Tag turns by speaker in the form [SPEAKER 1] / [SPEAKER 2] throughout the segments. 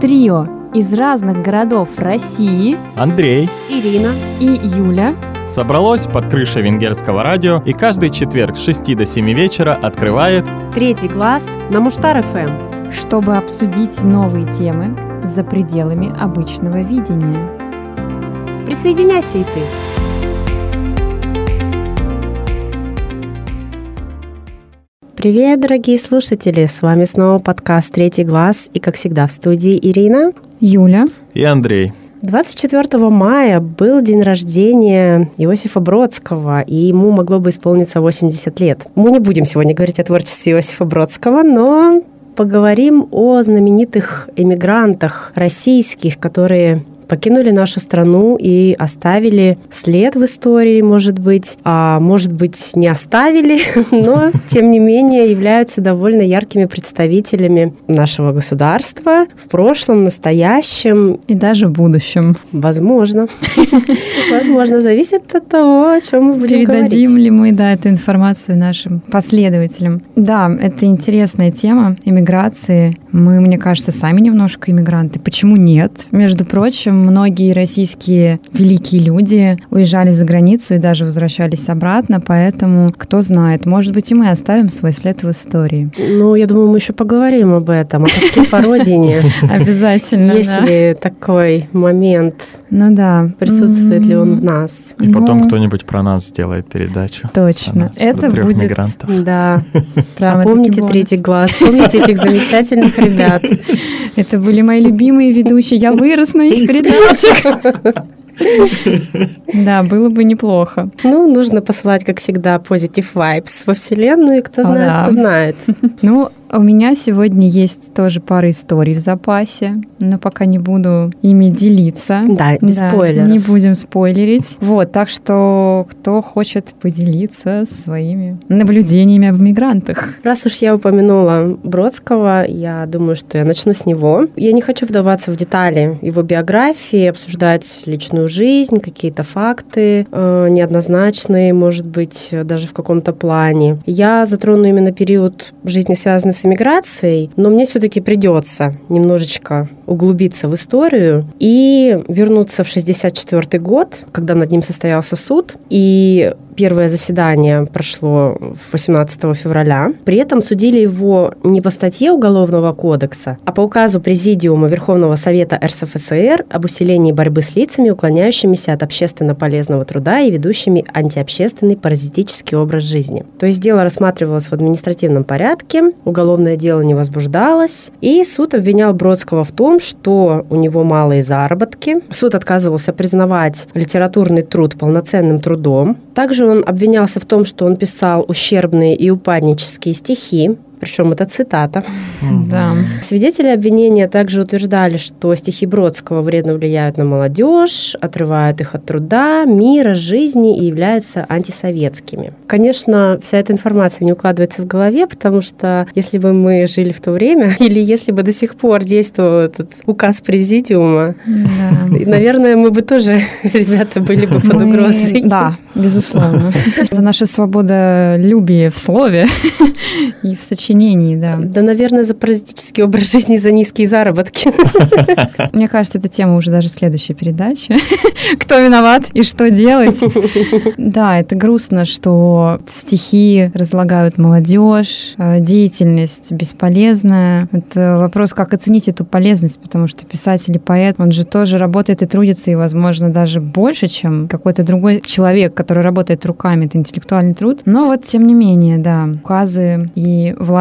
[SPEAKER 1] Трио из разных городов России
[SPEAKER 2] Андрей
[SPEAKER 3] Ирина
[SPEAKER 1] и Юля
[SPEAKER 2] собралось под крышей венгерского радио и каждый четверг с 6 до 7 вечера открывает
[SPEAKER 3] третий класс на Муштар ФМ,
[SPEAKER 1] чтобы обсудить новые темы за пределами обычного видения.
[SPEAKER 3] Присоединяйся и ты. Привет, дорогие слушатели! С вами снова подкаст «Третий глаз» и, как всегда, в студии Ирина,
[SPEAKER 1] Юля
[SPEAKER 2] и Андрей.
[SPEAKER 3] 24 мая был день рождения Иосифа Бродского, и ему могло бы исполниться 80 лет. Мы не будем сегодня говорить о творчестве Иосифа Бродского, но поговорим о знаменитых эмигрантах российских, которые покинули нашу страну и оставили след в истории, может быть, а может быть не оставили, но тем не менее являются довольно яркими представителями нашего государства в прошлом, настоящем
[SPEAKER 1] и даже будущем.
[SPEAKER 3] Возможно. Возможно, зависит от того, о чем мы будем
[SPEAKER 1] Передадим
[SPEAKER 3] говорить.
[SPEAKER 1] ли мы да, эту информацию нашим последователям. Да, это интересная тема иммиграции. Мы, мне кажется, сами немножко иммигранты. Почему нет? Между прочим, многие российские великие люди уезжали за границу и даже возвращались обратно, поэтому, кто знает, может быть, и мы оставим свой след в истории.
[SPEAKER 3] Ну, я думаю, мы еще поговорим об этом, о тоске по родине.
[SPEAKER 1] Обязательно,
[SPEAKER 3] Есть ли такой момент?
[SPEAKER 1] Ну да.
[SPEAKER 3] Присутствует ли он в нас?
[SPEAKER 2] И потом
[SPEAKER 1] Ну,
[SPEAKER 2] кто-нибудь про нас сделает передачу.
[SPEAKER 1] Точно. Это будет
[SPEAKER 2] мигрантов.
[SPEAKER 3] Да. А помните третий глаз? Помните этих замечательных ребят?
[SPEAKER 1] Это были мои любимые ведущие. Я вырос на их передачах. Да, было бы неплохо.
[SPEAKER 3] Ну, нужно посылать, как всегда, positive vibes во Вселенную, кто знает, кто знает.
[SPEAKER 1] Ну, у меня сегодня есть тоже пара историй в запасе, но пока не буду ими делиться.
[SPEAKER 3] Да, без спойлеров.
[SPEAKER 1] Не будем спойлерить. Вот, так что кто хочет поделиться своими наблюдениями об мигрантах?
[SPEAKER 3] Раз уж я упомянула Бродского, я думаю, что я начну с него. Я не хочу вдаваться в детали его биографии, обсуждать личную жизнь, какие-то факты э, неоднозначные, может быть, даже в каком-то плане. Я затрону именно период жизни, связанный с эмиграцией, но мне все-таки придется немножечко углубиться в историю и вернуться в 64 год, когда над ним состоялся суд, и Первое заседание прошло 18 февраля. При этом судили его не по статье Уголовного кодекса, а по указу Президиума Верховного Совета РСФСР об усилении борьбы с лицами, уклоняющимися от общественно полезного труда и ведущими антиобщественный паразитический образ жизни. То есть дело рассматривалось в административном порядке, уголовное дело не возбуждалось, и суд обвинял Бродского в том, что у него малые заработки. Суд отказывался признавать литературный труд полноценным трудом. Также он обвинялся в том, что он писал ущербные и упаднические стихи, причем это цитата.
[SPEAKER 1] Да.
[SPEAKER 3] Свидетели обвинения также утверждали, что стихи Бродского вредно влияют на молодежь, отрывают их от труда, мира, жизни и являются антисоветскими. Конечно, вся эта информация не укладывается в голове, потому что если бы мы жили в то время, или если бы до сих пор действовал этот указ президиума,
[SPEAKER 1] Да.
[SPEAKER 3] наверное, мы бы тоже, ребята, были бы под
[SPEAKER 1] Мы-
[SPEAKER 3] угрозой.
[SPEAKER 1] Да, безусловно. Это наша свободолюбие в слове и в сочинении, да.
[SPEAKER 3] Да, наверное, за паразитический образ жизни, за низкие заработки.
[SPEAKER 1] Мне кажется, эта тема уже даже следующей передачи. Кто виноват и что делать? Да, это грустно, что стихи разлагают молодежь, э, деятельность бесполезная. Это вопрос, как оценить эту полезность, потому что писатель и поэт, он же тоже работает и трудится, и, возможно, даже больше, чем какой-то другой человек, который работает руками. Это интеллектуальный труд. Но вот, тем не менее, да, указы и власти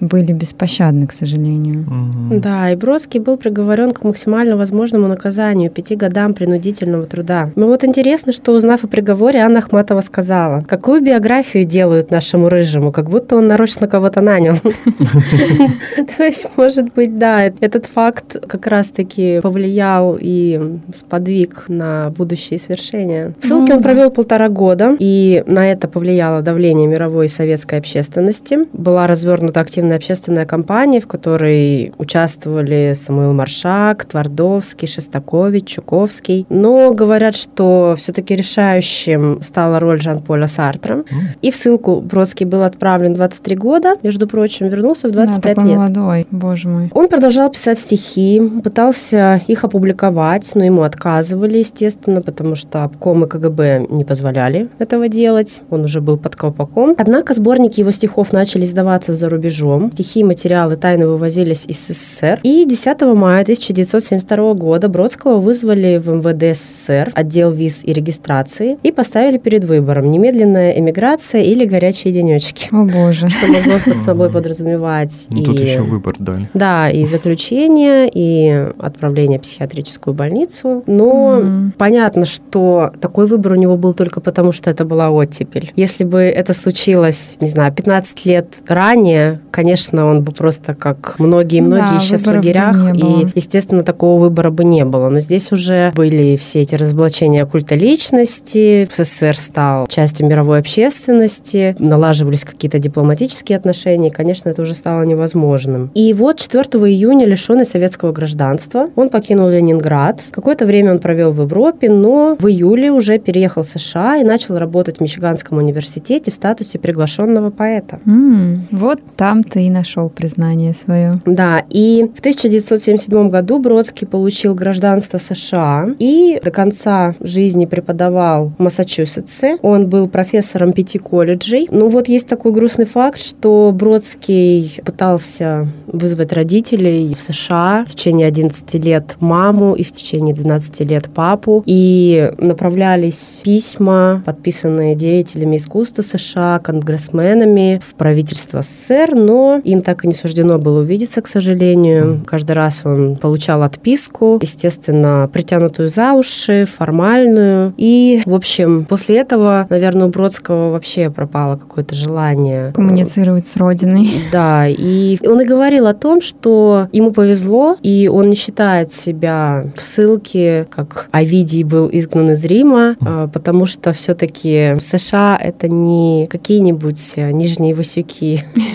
[SPEAKER 1] были беспощадны, к сожалению.
[SPEAKER 2] Мгм.
[SPEAKER 3] Да, и Бродский был приговорен к максимально возможному наказанию пяти годам принудительного труда. Но вот интересно, что узнав о приговоре, Анна Ахматова сказала, какую биографию делают нашему рыжему, как будто он нарочно кого-то нанял. То есть, может быть, да, этот факт как раз-таки повлиял и сподвиг на будущие свершения. В ссылке
[SPEAKER 1] Ну
[SPEAKER 3] он провел полтора года, и на это повлияло давление мировой и советской общественности. Была развернута развернута активная общественная кампания, в которой участвовали Самуил Маршак, Твардовский, Шестакович, Чуковский. Но говорят, что все-таки решающим стала роль Жан-Поля Сартра. Mm. И в ссылку Бродский был отправлен 23 года, между прочим, вернулся в 25 да, такой лет.
[SPEAKER 1] молодой, боже мой.
[SPEAKER 3] Он продолжал писать стихи, пытался их опубликовать, но ему отказывали, естественно, потому что обкомы КГБ не позволяли этого делать. Он уже был под колпаком. Однако сборники его стихов начали издаваться за рубежом. Стихи и материалы тайно вывозились из СССР. И 10 мая 1972 года Бродского вызвали в МВД СССР, отдел виз и регистрации, и поставили перед выбором немедленная эмиграция или горячие денечки.
[SPEAKER 1] О боже.
[SPEAKER 3] Что могло под собой подразумевать.
[SPEAKER 2] Ну, тут еще выбор дали.
[SPEAKER 3] Да, и заключение, и отправление в психиатрическую больницу. Но понятно, что такой выбор у него был только потому, что это была оттепель. Если бы это случилось, не знаю, 15 лет ранее, конечно, он бы просто как многие-многие да, сейчас в лагерях, и, естественно, такого выбора бы не было. Но здесь уже были все эти разоблачения культа личности, СССР стал частью мировой общественности, налаживались какие-то дипломатические отношения, и, конечно, это уже стало невозможным. И вот 4 июня, лишенный советского гражданства, он покинул Ленинград. Какое-то время он провел в Европе, но в июле уже переехал в США и начал работать в Мичиганском университете в статусе приглашенного поэта.
[SPEAKER 1] Mm, вот там ты и нашел признание свое.
[SPEAKER 3] Да, и в 1977 году Бродский получил гражданство США и до конца жизни преподавал в Массачусетсе. Он был профессором пяти колледжей. Ну вот есть такой грустный факт, что Бродский пытался вызвать родителей в США в течение 11 лет маму и в течение 12 лет папу. И направлялись письма, подписанные деятелями искусства США, конгрессменами в правительство СССР, но им так и не суждено было увидеться, к сожалению. Каждый раз он получал отписку, естественно, притянутую за уши, формальную. И, в общем, после этого, наверное, у Бродского вообще пропало какое-то желание
[SPEAKER 1] коммуницировать с родиной.
[SPEAKER 3] Да, и он и говорил о том, что ему повезло, и он не считает себя в ссылке, как Овидий был изгнан из Рима, а, потому что все-таки США это не какие-нибудь нижние Васюки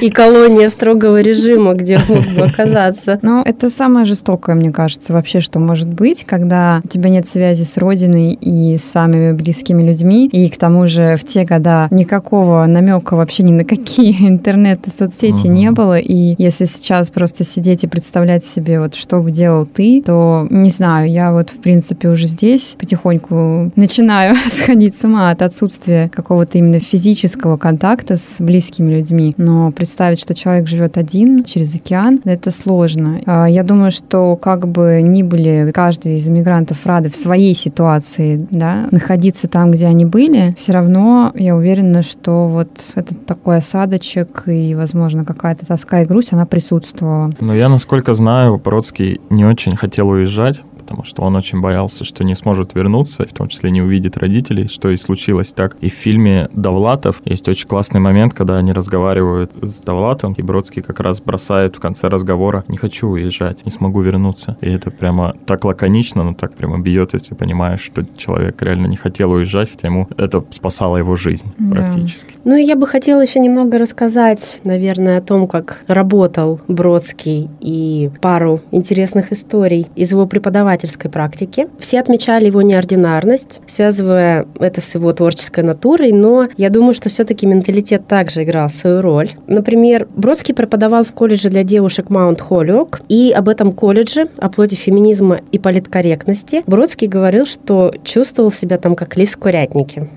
[SPEAKER 3] и колония строгого режима, где мог бы оказаться.
[SPEAKER 1] Но это самое жестокое, мне кажется, вообще, что может быть, когда у тебя нет связи с родиной и с самыми близкими людьми, и к тому же в те года никакого намека вообще ни на какие интернеты, соцсети не было, и если сейчас просто сидеть и представлять себе, вот что бы делал ты, то, не знаю, я вот, в принципе, уже здесь потихоньку начинаю сходить с ума от отсутствия какого-то именно физического контакта с близкими людьми. Но представить, что человек живет один через океан, это сложно. А, я думаю, что как бы ни были каждый из иммигрантов рады в своей ситуации, да, находиться там, где они были, все равно я уверена, что вот этот такой осадочек и, возможно, какая-то тоска и грусть, она присутствовала.
[SPEAKER 2] Но я, насколько знаю, Бродский не очень хотел уезжать, потому что он очень боялся, что не сможет вернуться, в том числе не увидит родителей, что и случилось так. И в фильме «Довлатов» есть очень классный момент, когда они разговаривают с Довлатом, и Бродский как раз бросает в конце разговора «Не хочу уезжать, не смогу вернуться». И это прямо так лаконично, но так прямо бьет, если понимаешь, что человек реально не хотел уезжать, хотя ему это спасало его жизнь да. практически.
[SPEAKER 3] Ну и я бы хотела еще немного рассказать, наверное, о том, как работал Бродский и пару интересных историй из его преподавателя преподавательской практики. Все отмечали его неординарность, связывая это с его творческой натурой, но я думаю, что все-таки менталитет также играл свою роль. Например, Бродский преподавал в колледже для девушек Маунт Холлиок, и об этом колледже, о плоти феминизма и политкорректности, Бродский говорил, что чувствовал себя там как лис в курятнике.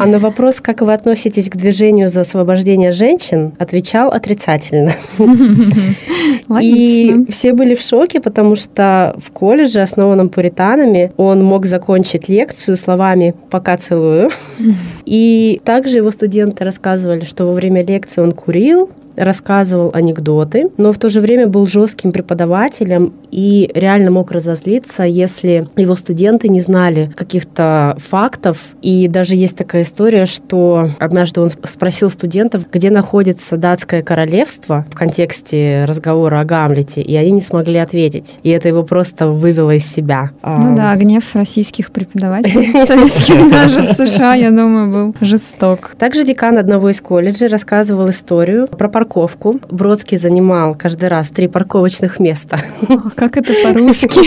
[SPEAKER 3] А на вопрос, как вы относитесь к движению за освобождение женщин, отвечал отрицательно. И все были в шоке, потому что что в колледже, основанном пуританами, он мог закончить лекцию словами «пока целую». И также его студенты рассказывали, что во время лекции он курил, рассказывал анекдоты, но в то же время был жестким преподавателем и реально мог разозлиться, если его студенты не знали каких-то фактов. И даже есть такая история, что однажды он спросил студентов, где находится датское королевство в контексте разговора о Гамлете, и они не смогли ответить. И это его просто вывело из себя.
[SPEAKER 1] Ну да, гнев российских преподавателей советских даже в США, я думаю, был жесток.
[SPEAKER 3] Также декан одного из колледжей рассказывал историю про парковку. Бродский занимал каждый раз три парковочных места.
[SPEAKER 1] Как это по-русски?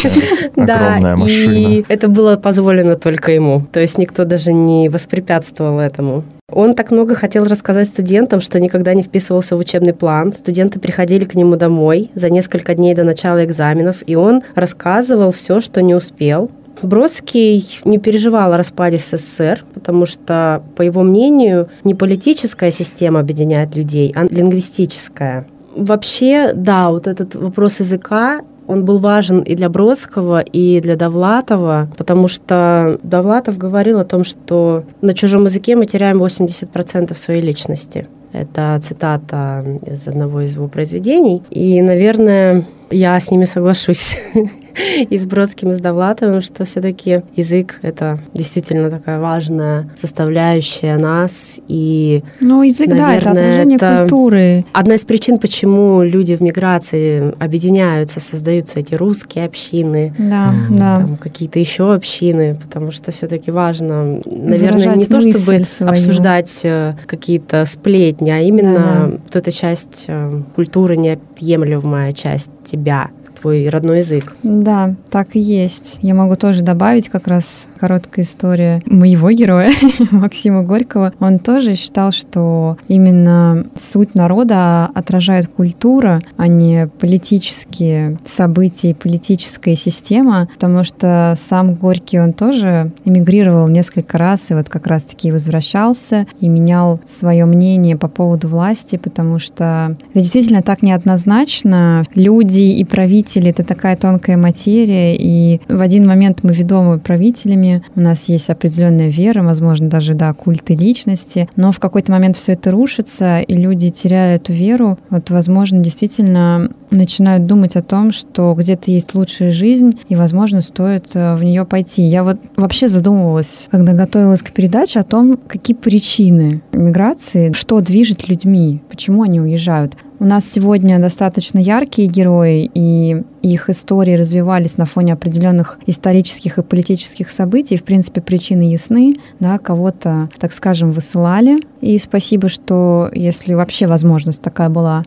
[SPEAKER 3] Да, и это было позволено только ему. То есть никто даже не воспрепятствовал этому. Он так много хотел рассказать студентам, что никогда не вписывался в учебный план. Студенты приходили к нему домой за несколько дней до начала экзаменов, и он рассказывал все, что не успел. Бродский не переживал о распаде СССР, потому что, по его мнению, не политическая система объединяет людей, а лингвистическая. Вообще, да, вот этот вопрос языка он был важен и для Бродского, и для Довлатова, потому что Довлатов говорил о том, что на чужом языке мы теряем 80% своей личности. Это цитата из одного из его произведений. И, наверное, я с ними соглашусь. и с Бродским, и с Довлатовым, что все-таки язык — это действительно такая важная составляющая нас. И,
[SPEAKER 1] ну, язык, наверное, да, это отражение это культуры.
[SPEAKER 3] Одна из причин, почему люди в миграции объединяются, создаются эти русские общины,
[SPEAKER 1] да, да.
[SPEAKER 3] какие-то еще общины, потому что все-таки важно, наверное, Выражать не то, чтобы свою. обсуждать э, какие-то сплетни, а именно да, да. вот эта часть э, культуры, неотъемлемая часть тебя твой родной язык.
[SPEAKER 1] Да, так и есть. Я могу тоже добавить как раз короткая история моего героя, Максима Горького. Он тоже считал, что именно суть народа отражает культура, а не политические события и политическая система, потому что сам Горький, он тоже эмигрировал несколько раз и вот как раз-таки возвращался и менял свое мнение по поводу власти, потому что это действительно так неоднозначно. Люди и правители правители — это такая тонкая материя, и в один момент мы ведомы правителями, у нас есть определенная вера, возможно, даже, да, культы личности, но в какой-то момент все это рушится, и люди теряют эту веру, вот, возможно, действительно начинают думать о том, что где-то есть лучшая жизнь, и, возможно, стоит э, в нее пойти. Я вот вообще задумывалась, когда готовилась к передаче, о том, какие причины миграции, что движет людьми, почему они уезжают. У нас сегодня достаточно яркие герои, и их истории развивались на фоне определенных исторических и политических событий. В принципе, причины ясны. Да, кого-то, так скажем, высылали. И спасибо, что, если вообще возможность такая была,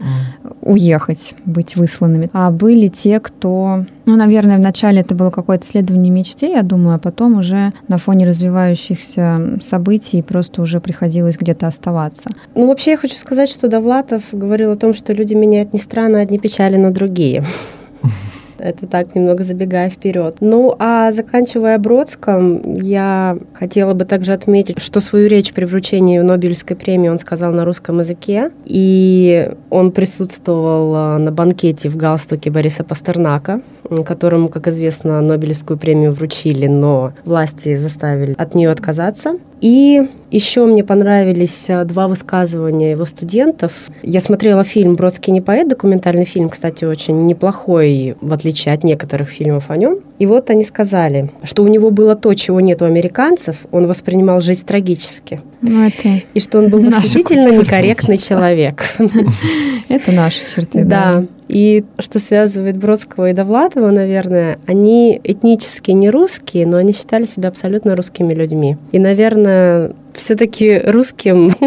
[SPEAKER 1] уехать, быть высланными. А были те, кто... Ну, наверное, вначале это было какое-то следование мечте, я думаю, а потом уже на фоне развивающихся событий просто уже приходилось где-то оставаться.
[SPEAKER 3] Ну, вообще я хочу сказать, что Довлатов говорил о том, что люди меняют не страны, а одни печали на другие. Это так, немного забегая вперед. Ну, а заканчивая Бродском, я хотела бы также отметить, что свою речь при вручении Нобелевской премии он сказал на русском языке. И он присутствовал а, на банкете в галстуке Бориса Пастернака, которому, как известно, Нобелевскую премию вручили, но власти заставили от нее отказаться. И еще мне понравились а, два высказывания его студентов. Я смотрела фильм «Бродский не поэт», документальный фильм, кстати, очень неплохой, в отличие от некоторых фильмов о нем. И вот они сказали, что у него было то, чего нет у американцев, он воспринимал жизнь трагически.
[SPEAKER 1] Ну, это
[SPEAKER 3] и что он был восхитительно некорректный человек.
[SPEAKER 1] Это наши черты,
[SPEAKER 3] да. И что связывает Бродского и Довлатова, наверное, они этнически не русские, но они считали себя абсолютно русскими людьми. И, наверное, все-таки русским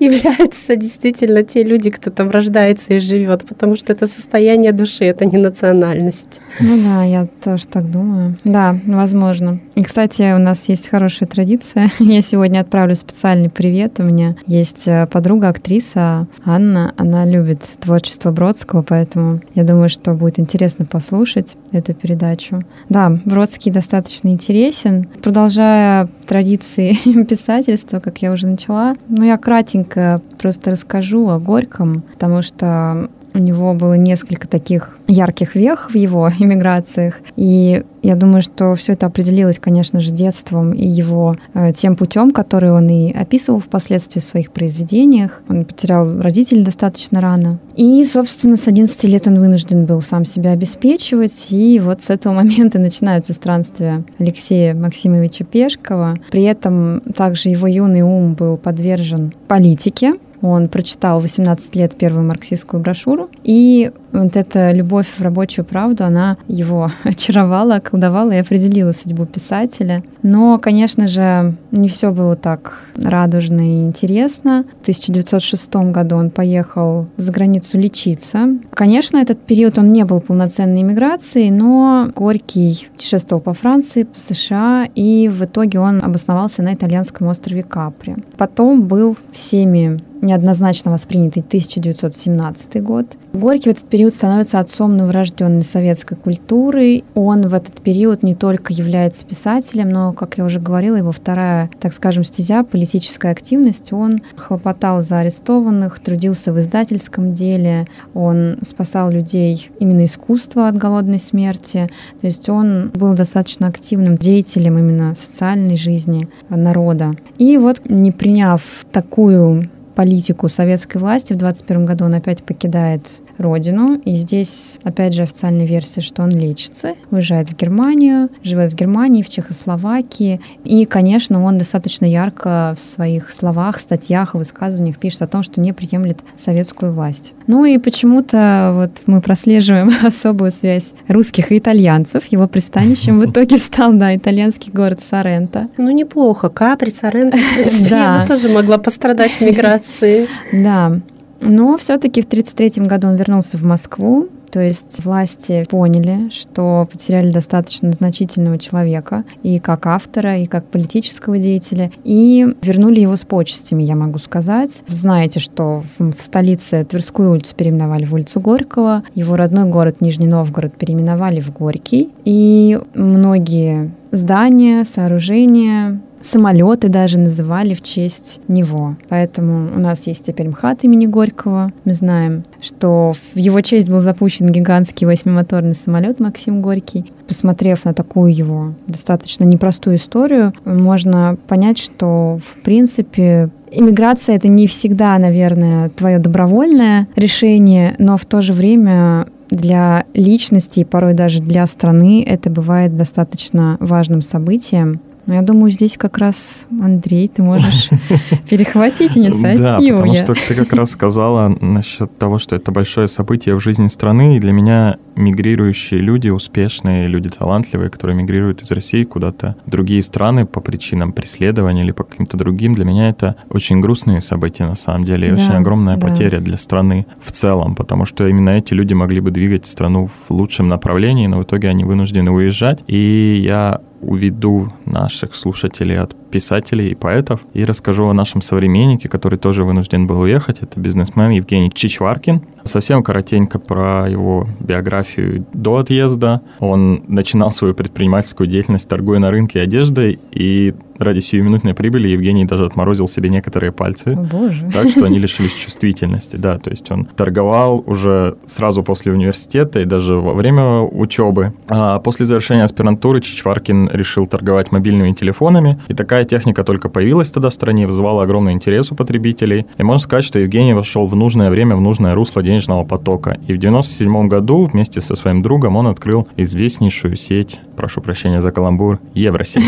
[SPEAKER 3] являются действительно те люди, кто там рождается и живет, потому что это состояние души, это не национальность.
[SPEAKER 1] Ну да, я тоже так думаю. Да, возможно. И, кстати, у нас есть хорошая традиция. Я сегодня отправлю специальный привет. У меня есть э, подруга, актриса Анна. Она любит творчество Бродского, поэтому я думаю, что будет интересно послушать эту передачу. Да, Бродский достаточно интересен. Продолжая традиции писательства, как я уже начала, ну, я кратенько просто расскажу о Горьком, потому что у него было несколько таких ярких вех в его иммиграциях. И я думаю, что все это определилось, конечно же, детством и его э, тем путем, который он и описывал впоследствии в своих произведениях. Он потерял родителей достаточно рано. И, собственно, с 11 лет он вынужден был сам себя обеспечивать. И вот с этого момента начинаются странствия Алексея Максимовича Пешкова. При этом также его юный ум был подвержен политике, он прочитал 18 лет первую марксистскую брошюру, и вот эта любовь в рабочую правду, она его очаровала, околдовала и определила судьбу писателя. Но, конечно же, не все было так радужно и интересно. В 1906 году он поехал за границу лечиться. Конечно, этот период он не был полноценной иммиграцией, но Горький путешествовал по Франции, по США, и в итоге он обосновался на итальянском острове Капри. Потом был всеми неоднозначно воспринятый 1917 год. Горький в этот период становится отцом новорожденной советской культуры. Он в этот период не только является писателем, но, как я уже говорила, его вторая, так скажем, стезя, политическая активность. Он хлопотал за арестованных, трудился в издательском деле, он спасал людей именно искусства от голодной смерти. То есть он был достаточно активным деятелем именно социальной жизни народа. И вот не приняв такую политику советской власти. В 21 году он опять покидает родину. И здесь, опять же, официальная версия, что он лечится, уезжает в Германию, живет в Германии, в Чехословакии. И, конечно, он достаточно ярко в своих словах, статьях, высказываниях пишет о том, что не приемлет советскую власть. Ну и почему-то вот мы прослеживаем особую связь русских и итальянцев. Его пристанищем в итоге стал, да, итальянский город Соренто.
[SPEAKER 3] Ну, неплохо. Капри, Соренто, в принципе, я тоже могла пострадать в миграции.
[SPEAKER 1] Да. Но все-таки в 1933 году он вернулся в Москву, то есть власти поняли, что потеряли достаточно значительного человека и как автора, и как политического деятеля, и вернули его с почестями, я могу сказать. Знаете, что в столице Тверскую улицу переименовали в улицу Горького, его родной город Нижний Новгород переименовали в Горький, и многие здания, сооружения самолеты даже называли в честь него. Поэтому у нас есть теперь МХАТ имени Горького. Мы знаем, что в его честь был запущен гигантский восьмимоторный самолет Максим Горький. Посмотрев на такую его достаточно непростую историю, можно понять, что в принципе Иммиграция — это не всегда, наверное, твое добровольное решение, но в то же время для личности, порой даже для страны, это бывает достаточно важным событием. Ну, я думаю, здесь как раз, Андрей, ты можешь перехватить инициативу.
[SPEAKER 2] Да, потому что ты как раз сказала насчет того, что это большое событие в жизни страны, и для меня мигрирующие люди, успешные люди, талантливые, которые мигрируют из России куда-то в другие страны по причинам преследования или по каким-то другим, для меня это очень грустные события на самом деле, и да, очень огромная да. потеря для страны в целом, потому что именно эти люди могли бы двигать страну в лучшем направлении, но в итоге они вынуждены уезжать. И я уведу наших слушателей от писателей и поэтов и расскажу о нашем современнике, который тоже вынужден был уехать. Это бизнесмен Евгений Чичваркин. Совсем коротенько про его биографию до отъезда. Он начинал свою предпринимательскую деятельность, торгуя на рынке одеждой, и ради сиюминутной прибыли Евгений даже отморозил себе некоторые пальцы.
[SPEAKER 1] О, боже.
[SPEAKER 2] Так что они лишились чувствительности, да. То есть он торговал уже сразу после университета и даже во время учебы. А после завершения аспирантуры Чичваркин решил торговать мобильными телефонами. И такая техника только появилась тогда в стране, вызывала огромный интерес у потребителей. И можно сказать, что Евгений вошел в нужное время, в нужное русло денежного потока. И в 97 году вместе со своим другом он открыл известнейшую сеть, прошу прощения за каламбур, Евросеть.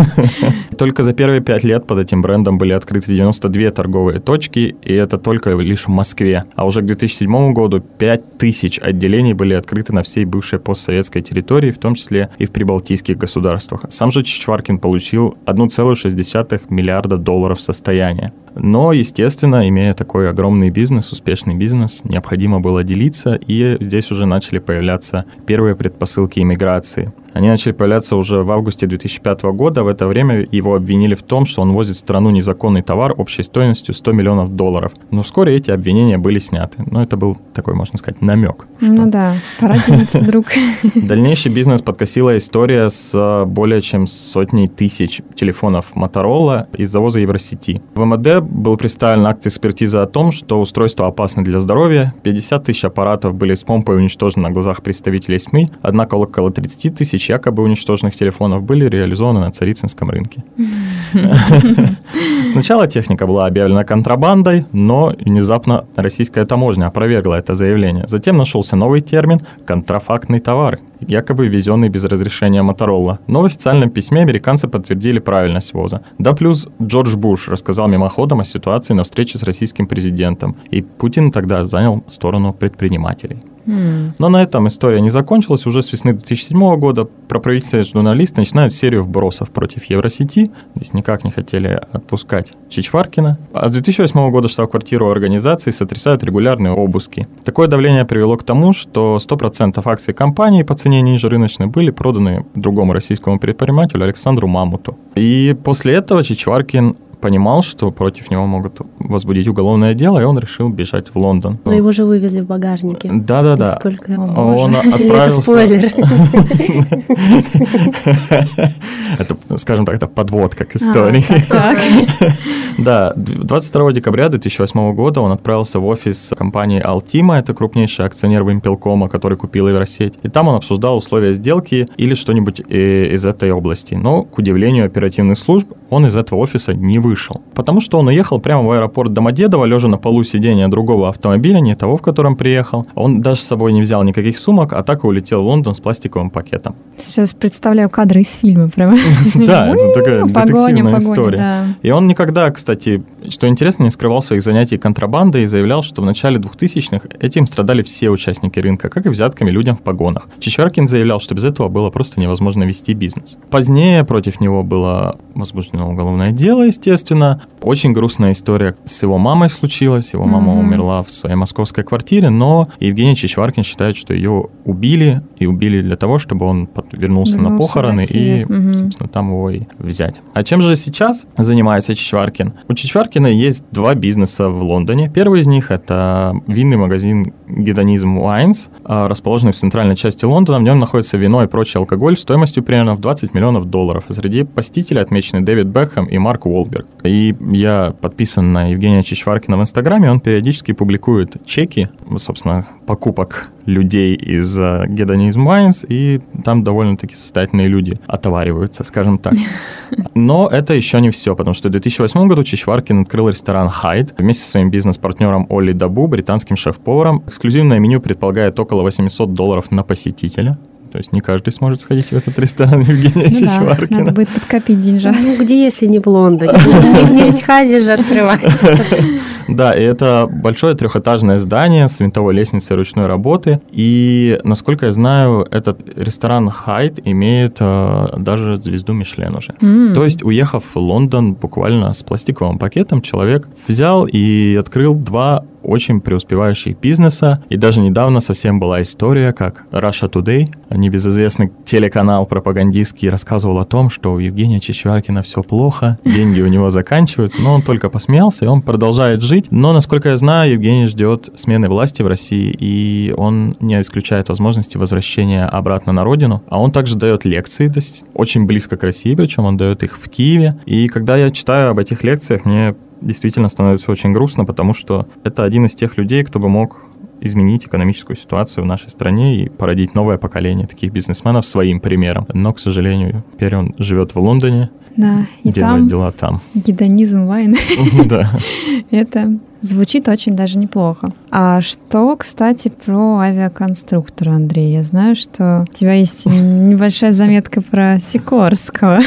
[SPEAKER 2] Только за первые пять лет под этим брендом были открыты 92 торговые точки, и это только лишь в Москве. А уже к 2007 году 5000 отделений были открыты на всей бывшей постсоветской территории, в том числе и в прибалтийских государствах. Сам же Чичваркин получил 1,6 миллиарда долларов состояния. Но, естественно, имея такой огромный бизнес, успешный бизнес, необходимо было делиться, и здесь уже начали появляться первые предпосылки иммиграции. Они начали появляться уже в августе 2005 года. В это время его обвинили в том, что он возит в страну незаконный товар общей стоимостью 100 миллионов долларов. Но вскоре эти обвинения были сняты. Но это был такой, можно сказать, намек.
[SPEAKER 1] Ну да, пора делиться, друг.
[SPEAKER 2] Дальнейший бизнес подкосила история с более чем сотней тысяч телефонов телефонов Motorola из завоза Евросети. В МВД был представлен акт экспертизы о том, что устройство опасно для здоровья. 50 тысяч аппаратов были с помпой уничтожены на глазах представителей СМИ, однако около 30 тысяч якобы уничтоженных телефонов были реализованы на царицынском рынке. Сначала техника была объявлена контрабандой, но внезапно российская таможня опровергла это заявление. Затем нашелся новый термин – контрафактный товар, якобы ввезенный без разрешения Моторола. Но в официальном письме американцы подтвердили правильность ввоза. Да плюс Джордж Буш рассказал мимоходом о ситуации на встрече с российским президентом, и Путин тогда занял сторону предпринимателей. Но на этом история не закончилась. Уже с весны 2007 года проправительственные журналисты начинают серию вбросов против Евросети. Здесь никак не хотели отпускать Чичваркина. А с 2008 года штаб-квартиру организации сотрясают регулярные обыски. Такое давление привело к тому, что 100% акций компании по цене ниже рыночной были проданы другому российскому предпринимателю Александру Мамуту. И после этого Чичваркин понимал, что против него могут возбудить уголовное дело, и он решил бежать в Лондон.
[SPEAKER 3] Но его же вывезли в багажнике.
[SPEAKER 2] Да-да-да.
[SPEAKER 3] Сколько?
[SPEAKER 2] Он отправился...
[SPEAKER 3] спойлер?
[SPEAKER 2] Это, скажем так, это подводка к истории. Да, 22 декабря 2008 года он отправился в офис компании Altima, это крупнейший акционер Вимпелкома, который купил Евросеть. И там он обсуждал условия сделки или что-нибудь э, из этой области. Но, к удивлению оперативных служб, он из этого офиса не вышел. Потому что он уехал прямо в аэропорт Домодедово, лежа на полу сидения другого автомобиля, не того, в котором приехал. Он даже с собой не взял никаких сумок, а так и улетел в Лондон с пластиковым пакетом.
[SPEAKER 1] Сейчас представляю кадры из фильма прямо.
[SPEAKER 2] Да, это такая детективная история. И он никогда, кстати, что интересно, не скрывал своих занятий контрабандой и заявлял, что в начале 2000-х этим страдали все участники рынка, как и взятками людям в погонах. Чичваркин заявлял, что без этого было просто невозможно вести бизнес. Позднее против него было возбуждено уголовное дело, естественно. Очень грустная история с его мамой случилась. Его мама mm-hmm. умерла в своей московской квартире, но Евгений Чичваркин считает, что ее убили, и убили для того, чтобы он вернулся, вернулся на похороны и, mm-hmm. собственно, там его и взять. А чем же сейчас занимается Чичваркин? У Чичваркина есть два бизнеса в Лондоне. Первый из них — это винный магазин Гедонизм Wines, а, расположенный в центральной части Лондона. В нем находится вино и прочий алкоголь стоимостью примерно в 20 миллионов долларов. Среди посетителей отмечены Дэвид Бекхэм и Марк Уолберг. И я подписан на Евгения Чичваркина в Инстаграме, он периодически публикует чеки, собственно, покупок людей из Гедонизм Wines, и там довольно-таки состоятельные люди отовариваются, скажем так. Но это еще не все, потому что в 2008 году Чичваркин открыл ресторан «Хайд» вместе со своим бизнес-партнером Олли Дабу, британским шеф-поваром. Эксклюзивное меню предполагает около 800 долларов на посетителя. То есть не каждый сможет сходить в этот ресторан Евгения ну Чичваркина.
[SPEAKER 1] Да, надо будет подкопить деньжат.
[SPEAKER 3] Ну где, если не в Лондоне? В Нефтьхазе же открывается.
[SPEAKER 2] Да, и это большое трехэтажное здание с винтовой лестницей ручной работы. И, насколько я знаю, этот ресторан Хайт имеет э, даже звезду Мишлен уже. Mm. То есть, уехав в Лондон буквально с пластиковым пакетом, человек взял и открыл два очень преуспевающих бизнеса. И даже недавно совсем была история, как Russia Today, небезызвестный телеканал пропагандистский, рассказывал о том, что у Евгения Чичваркина все плохо, деньги у него заканчиваются, но он только посмеялся, и он продолжает жить. Но, насколько я знаю, Евгений ждет смены власти в России, и он не исключает возможности возвращения обратно на родину. А он также дает лекции, то есть очень близко к России, причем он дает их в Киеве. И когда я читаю об этих лекциях, мне действительно становится очень грустно, потому что это один из тех людей, кто бы мог изменить экономическую ситуацию в нашей стране и породить новое поколение таких бизнесменов своим примером. Но, к сожалению, теперь он живет в Лондоне,
[SPEAKER 1] да,
[SPEAKER 2] и делает там дела там.
[SPEAKER 1] Гедонизм вайн.
[SPEAKER 2] Да.
[SPEAKER 1] Это звучит очень даже неплохо. А что, кстати, про авиаконструктора, Андрей? Я знаю, что у тебя есть небольшая заметка про Сикорского.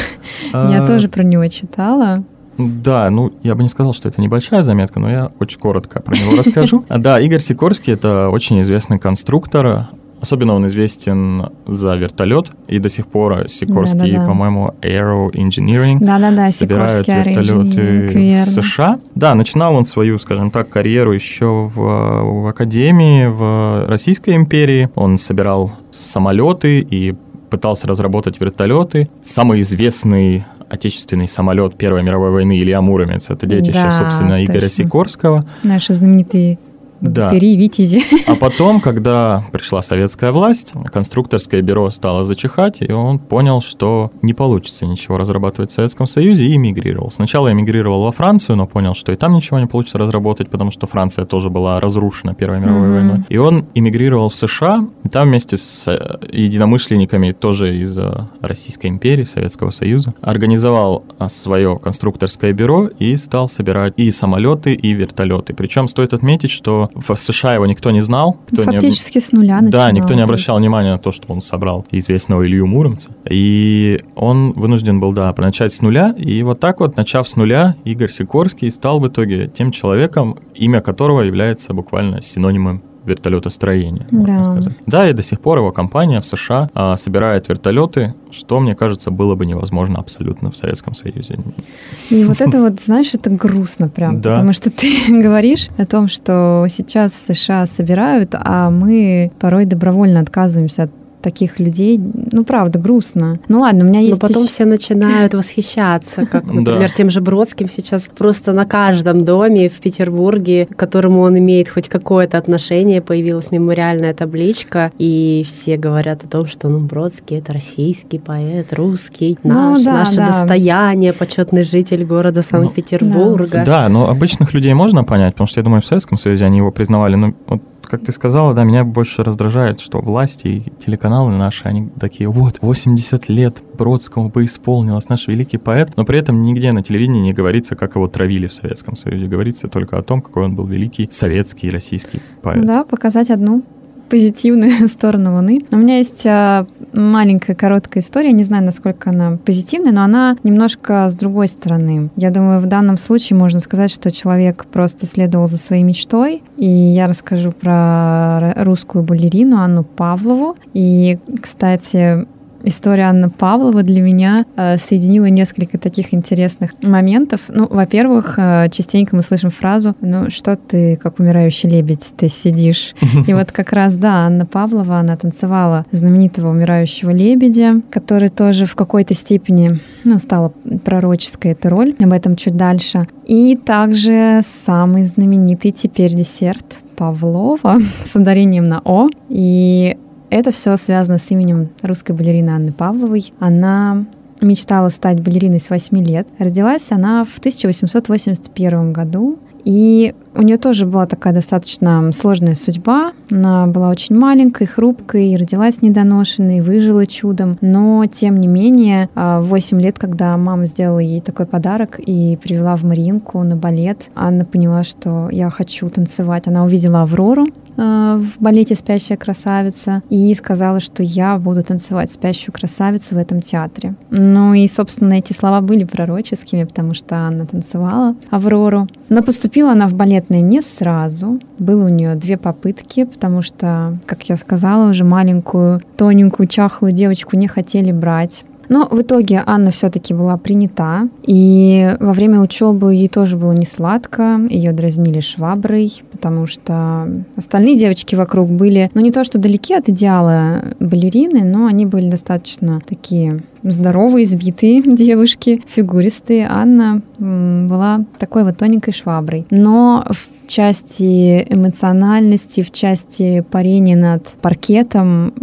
[SPEAKER 1] Я а, тоже про него читала.
[SPEAKER 2] Да, ну я бы не сказал, что это небольшая заметка, но я очень коротко про него расскажу. Да, Игорь Сикорский это очень известный конструктор. Особенно он известен за вертолет, и до сих пор Сикорский, да, да, да. по-моему, Aero Engineering
[SPEAKER 1] да, да, да,
[SPEAKER 2] собирает вертолеты в США. Да, начинал он свою, скажем так, карьеру еще в, в академии, в Российской империи. Он собирал самолеты и пытался разработать вертолеты. Самый известный отечественный самолет Первой мировой войны Илья Муромец. Это детище, да, собственно, Игоря точно. Сикорского.
[SPEAKER 1] Наши знаменитые богатыри, да. витязи.
[SPEAKER 2] А потом, когда пришла советская власть, конструкторское бюро стало зачихать, и он понял, что не получится ничего разрабатывать в Советском Союзе, и эмигрировал. Сначала эмигрировал во Францию, но понял, что и там ничего не получится разработать, потому что Франция тоже была разрушена Первой мировой mm-hmm. войной. И он эмигрировал в США, и там вместе с э, единомышленниками тоже из э, Российской империи, Советского Союза, организовал э, свое конструкторское бюро и стал собирать и самолеты, и вертолеты. Причем стоит отметить, что в США его никто не знал. Кто
[SPEAKER 1] Фактически не... с нуля начинал.
[SPEAKER 2] Да, никто не обращал внимания на то, что он собрал известного Илью Муромца. И он вынужден был, да, начать с нуля. И вот так вот, начав с нуля, Игорь Сикорский стал в итоге тем человеком, имя которого является буквально синонимом вертолетостроения, можно да. сказать. Да, и до сих пор его компания в США а, собирает вертолеты, что, мне кажется, было бы невозможно абсолютно в Советском Союзе.
[SPEAKER 1] И вот это вот, знаешь, это грустно прям, да. потому что ты говоришь о том, что сейчас США собирают, а мы порой добровольно отказываемся от таких людей, ну, правда, грустно. Ну, ладно, у меня есть...
[SPEAKER 3] Но потом еще... все начинают восхищаться, как, например, тем же Бродским сейчас просто на каждом доме в Петербурге, к которому он имеет хоть какое-то отношение, появилась мемориальная табличка, и все говорят о том, что, ну, Бродский — это российский поэт, русский, ну наш, ну, да, наше да. достояние, почетный житель города ну, Санкт-Петербурга.
[SPEAKER 2] Да. да, но обычных людей можно понять, потому что, я думаю, в Советском Союзе они его признавали, ну, вот как ты сказала, да, меня больше раздражает, что власти и телеканалы наши, они такие, вот, 80 лет Бродскому бы исполнилось, наш великий поэт, но при этом нигде на телевидении не говорится, как его травили в Советском Союзе. Говорится только о том, какой он был великий советский российский поэт.
[SPEAKER 1] Да, показать одну позитивную сторону Луны. У меня есть а, маленькая короткая история, не знаю, насколько она позитивная, но она немножко с другой стороны. Я думаю, в данном случае можно сказать, что человек просто следовал за своей мечтой, и я расскажу про русскую балерину Анну Павлову. И, кстати, история Анны Павлова для меня э, соединила несколько таких интересных моментов. Ну, во-первых, э, частенько мы слышим фразу «Ну, что ты, как умирающий лебедь, ты сидишь?» И вот как раз, да, Анна Павлова, она танцевала знаменитого умирающего лебедя, который тоже в какой-то степени, ну, стала пророческой эта роль. Об этом чуть дальше. И также самый знаменитый теперь десерт Павлова с ударением на «о». И это все связано с именем русской балерины Анны Павловой. Она мечтала стать балериной с 8 лет. Родилась она в 1881 году. И у нее тоже была такая достаточно сложная судьба. Она была очень маленькой, хрупкой, родилась недоношенной, выжила чудом. Но, тем не менее, а, в 8 лет, когда мама сделала ей такой подарок и привела в Маринку на балет, Анна поняла, что я хочу танцевать. Она увидела Аврору, в балете «Спящая красавица» и сказала, что я буду танцевать «Спящую красавицу» в этом театре. Ну и, собственно, эти слова были пророческими, потому что Анна танцевала Аврору. Но поступила она в балетное не сразу. Было у нее две попытки, потому что, как я сказала, уже маленькую, тоненькую, чахлую девочку не хотели брать. Но в итоге Анна все-таки была принята, и во время учебы ей тоже было не сладко, ее дразнили шваброй, потому что остальные девочки вокруг были, ну не то что далеки от идеала балерины, но они были достаточно такие здоровые, избитые девушки, фигуристые. Анна была такой вот тоненькой шваброй. Но в части эмоциональности, в части парения над паркетом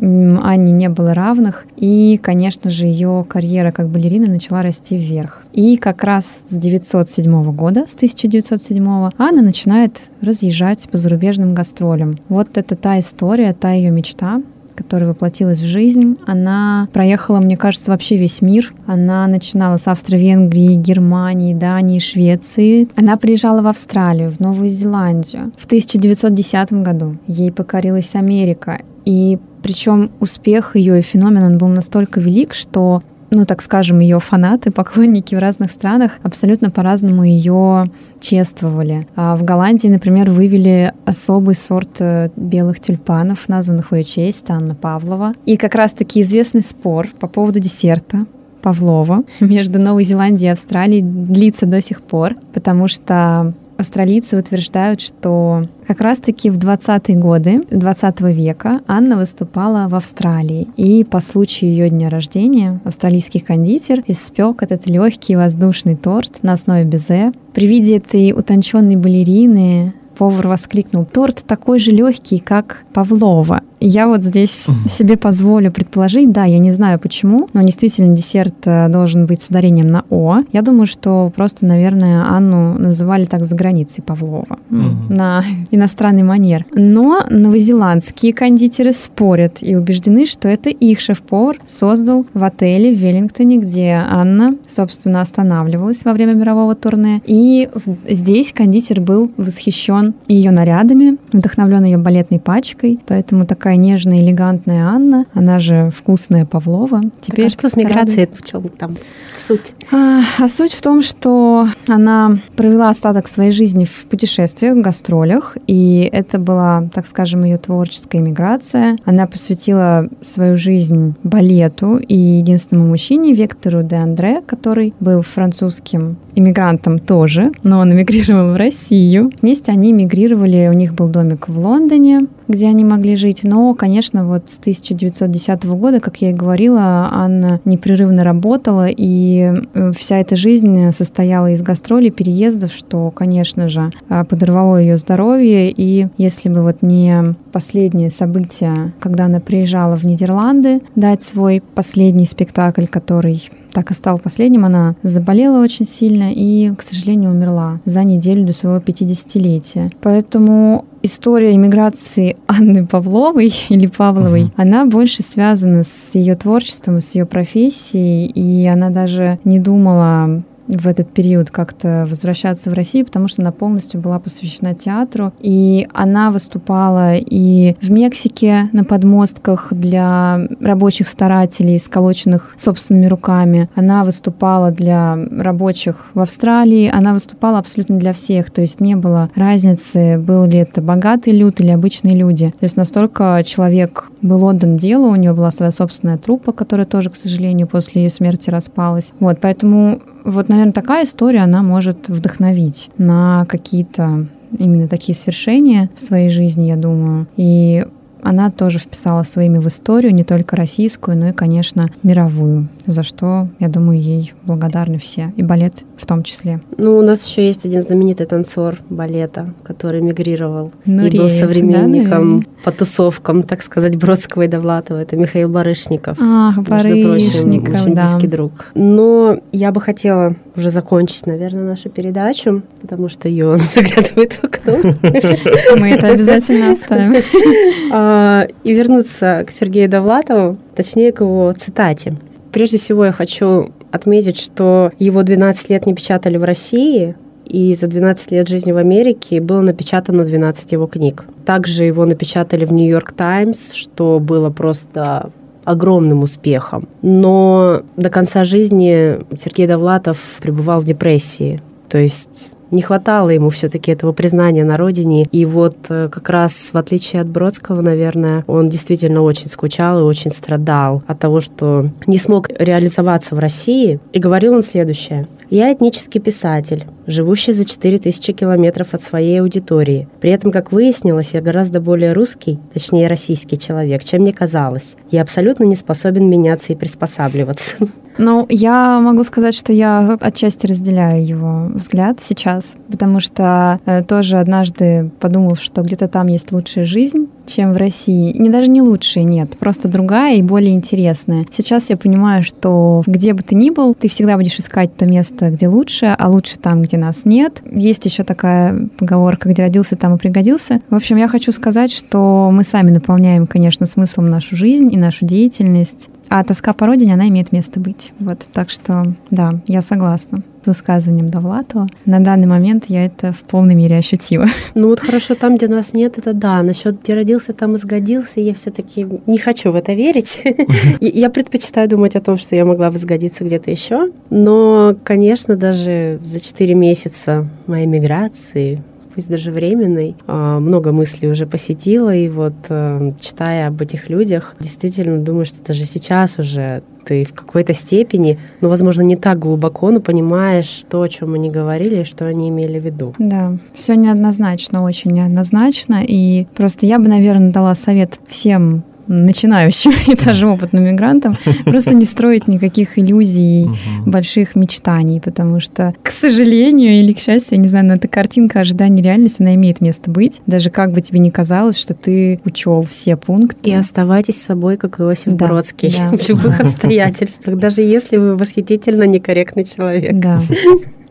[SPEAKER 1] Анне не было равных. И, конечно же, ее карьера как балерина начала расти вверх. И как раз с 907 года, с 1907 Анна начинает разъезжать по зарубежным гастролям. Вот это та история, та ее мечта, которая воплотилась в жизнь, она проехала, мне кажется, вообще весь мир. Она начинала с Австро-Венгрии, Германии, Дании, Швеции. Она приезжала в Австралию, в Новую Зеландию. В 1910 году ей покорилась Америка. И причем успех ее и феномен он был настолько велик, что ну, так скажем, ее фанаты, поклонники в разных странах абсолютно по-разному ее чествовали. А в Голландии, например, вывели особый сорт э, белых тюльпанов, названных в ее честь, Анна Павлова. И как раз-таки известный спор по поводу десерта Павлова между Новой Зеландией и Австралией длится до сих пор, потому что австралийцы утверждают, что как раз-таки в 20-е годы 20 века Анна выступала в Австралии. И по случаю ее дня рождения австралийский кондитер испек этот легкий воздушный торт на основе безе. При виде этой утонченной балерины повар воскликнул, торт такой же легкий, как Павлова. Я вот здесь себе позволю предположить, да, я не знаю почему, но действительно десерт э, должен быть с ударением на О. Я думаю, что просто, наверное, Анну называли так за границей Павлова mm-hmm. на иностранный манер. Но новозеландские кондитеры спорят и убеждены, что это их шеф-повар создал в отеле в Веллингтоне, где Анна, собственно, останавливалась во время мирового турне. И здесь кондитер был восхищен ее нарядами, вдохновлен ее балетной пачкой, поэтому такая нежная, элегантная Анна, она же вкусная Павлова.
[SPEAKER 3] Теперь так, а что с миграцией? В чем там суть?
[SPEAKER 1] А, а суть в том, что она провела остаток своей жизни в путешествиях, гастролях, и это была, так скажем, ее творческая миграция. Она посвятила свою жизнь балету и единственному мужчине Вектору де Андре, который был французским иммигрантом тоже, но он эмигрировал в Россию. Вместе они эмигрировали, у них был домик в Лондоне, где они могли жить. Но, конечно, вот с 1910 года, как я и говорила, Анна непрерывно работала, и э, вся эта жизнь состояла из гастролей, переездов, что, конечно же, э, подорвало ее здоровье. И если бы вот не последнее событие, когда она приезжала в Нидерланды дать свой последний спектакль, который так и стал последним. Она заболела очень сильно и, к сожалению, умерла за неделю до своего 50-летия. Поэтому история иммиграции Анны Павловой или Павловой, uh-huh. она больше связана с ее творчеством, с ее профессией, и она даже не думала в этот период как-то возвращаться в Россию, потому что она полностью была посвящена театру. И она выступала и в Мексике на подмостках для рабочих старателей, сколоченных собственными руками. Она выступала для рабочих в Австралии. Она выступала абсолютно для всех. То есть не было разницы, был ли это богатый люд или обычные люди. То есть настолько человек был отдан делу, у нее была своя собственная труппа, которая тоже, к сожалению, после ее смерти распалась. Вот, поэтому вот, наверное, такая история, она может вдохновить на какие-то именно такие свершения в своей жизни, я думаю. И она тоже вписала своими в историю, не только российскую, но и, конечно, мировую, за что, я думаю, ей благодарны все, и балет в том числе.
[SPEAKER 3] Ну, у нас еще есть один знаменитый танцор балета, который мигрировал Нуреев, и был современником да, по тусовкам, так сказать, Бродского и Довлатова. Это Михаил Барышников.
[SPEAKER 1] Ах, Барышников,
[SPEAKER 3] прочим, очень да. близкий друг. Но я бы хотела уже закончить, наверное, нашу передачу, потому что ее он заглядывает в окно.
[SPEAKER 1] Мы это обязательно оставим.
[SPEAKER 3] А, и вернуться к Сергею Довлатову, точнее к его цитате. Прежде всего я хочу отметить, что его 12 лет не печатали в России, и за 12 лет жизни в Америке было напечатано 12 его книг. Также его напечатали в Нью-Йорк Таймс, что было просто огромным успехом. Но до конца жизни Сергей Довлатов пребывал в депрессии. То есть не хватало ему все-таки этого признания на родине. И вот э, как раз в отличие от Бродского, наверное, он действительно очень скучал и очень страдал от того, что не смог реализоваться в России. И говорил он следующее. Я этнический писатель, живущий за 4000 километров от своей аудитории. При этом, как выяснилось, я гораздо более русский, точнее российский человек, чем мне казалось. Я абсолютно не способен меняться и приспосабливаться.
[SPEAKER 1] Ну, я могу сказать, что я отчасти разделяю его взгляд сейчас, потому что э, тоже однажды подумал, что где-то там есть лучшая жизнь, чем в России. Не даже не лучшая, нет, просто другая и более интересная. Сейчас я понимаю, что где бы ты ни был, ты всегда будешь искать то место, где лучше, а лучше там, где нас нет. Есть еще такая поговорка, где родился, там и пригодился. В общем, я хочу сказать, что мы сами наполняем, конечно, смыслом нашу жизнь и нашу деятельность. А тоска по родине, она имеет место быть. Вот, так что, да, я согласна с высказыванием Довлатова. На данный момент я это в полной мере ощутила.
[SPEAKER 3] Ну вот хорошо, там, где нас нет, это да. Насчет где родился, там и сгодился, я все-таки не хочу в это верить. Я предпочитаю думать о том, что я могла бы сгодиться где-то еще. Но, конечно, даже за 4 месяца моей миграции пусть даже временной, а, много мыслей уже посетила, и вот э, читая об этих людях, действительно думаю, что даже сейчас уже ты в какой-то степени, ну, возможно, не так глубоко, но понимаешь то, о чем они говорили, что они имели в виду.
[SPEAKER 1] Да, все неоднозначно, очень неоднозначно, и просто я бы, наверное, дала совет всем начинающим и даже опытным мигрантам, просто не строить никаких иллюзий, больших мечтаний, потому что, к сожалению или к счастью, я не знаю, но эта картинка ожидания реальности, она имеет место быть. Даже как бы тебе не казалось, что ты учел все пункты.
[SPEAKER 3] И оставайтесь собой, как Иосиф да, Бродский, да, в любых да. обстоятельствах, даже если вы восхитительно некорректный человек.
[SPEAKER 1] Да.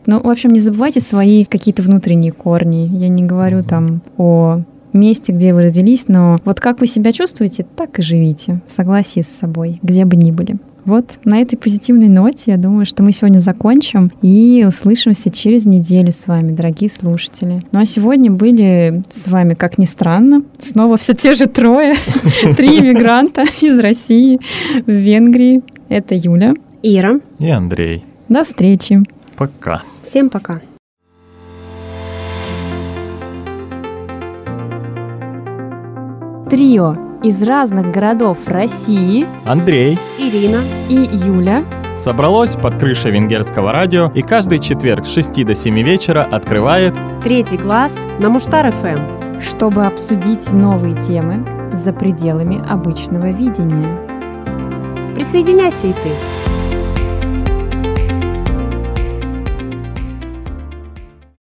[SPEAKER 1] Ну, в общем, не забывайте свои какие-то внутренние корни. Я не говорю там о месте, где вы родились, но вот как вы себя чувствуете, так и живите в согласии с собой, где бы ни были. Вот на этой позитивной ноте я думаю, что мы сегодня закончим и услышимся через неделю с вами, дорогие слушатели. Ну а сегодня были с вами, как ни странно, снова все те же трое, три иммигранта из России в Венгрии. Это Юля,
[SPEAKER 3] Ира
[SPEAKER 2] и Андрей.
[SPEAKER 1] До встречи.
[SPEAKER 2] Пока.
[SPEAKER 3] Всем пока.
[SPEAKER 1] Трио из разных городов России.
[SPEAKER 2] Андрей,
[SPEAKER 3] Ирина.
[SPEAKER 1] И Юля.
[SPEAKER 2] Собралось под крышей венгерского радио и каждый четверг с 6 до 7 вечера открывает
[SPEAKER 3] Третий глаз на Муштар-ФМ,
[SPEAKER 1] чтобы обсудить новые темы за пределами обычного видения.
[SPEAKER 3] Присоединяйся и ты.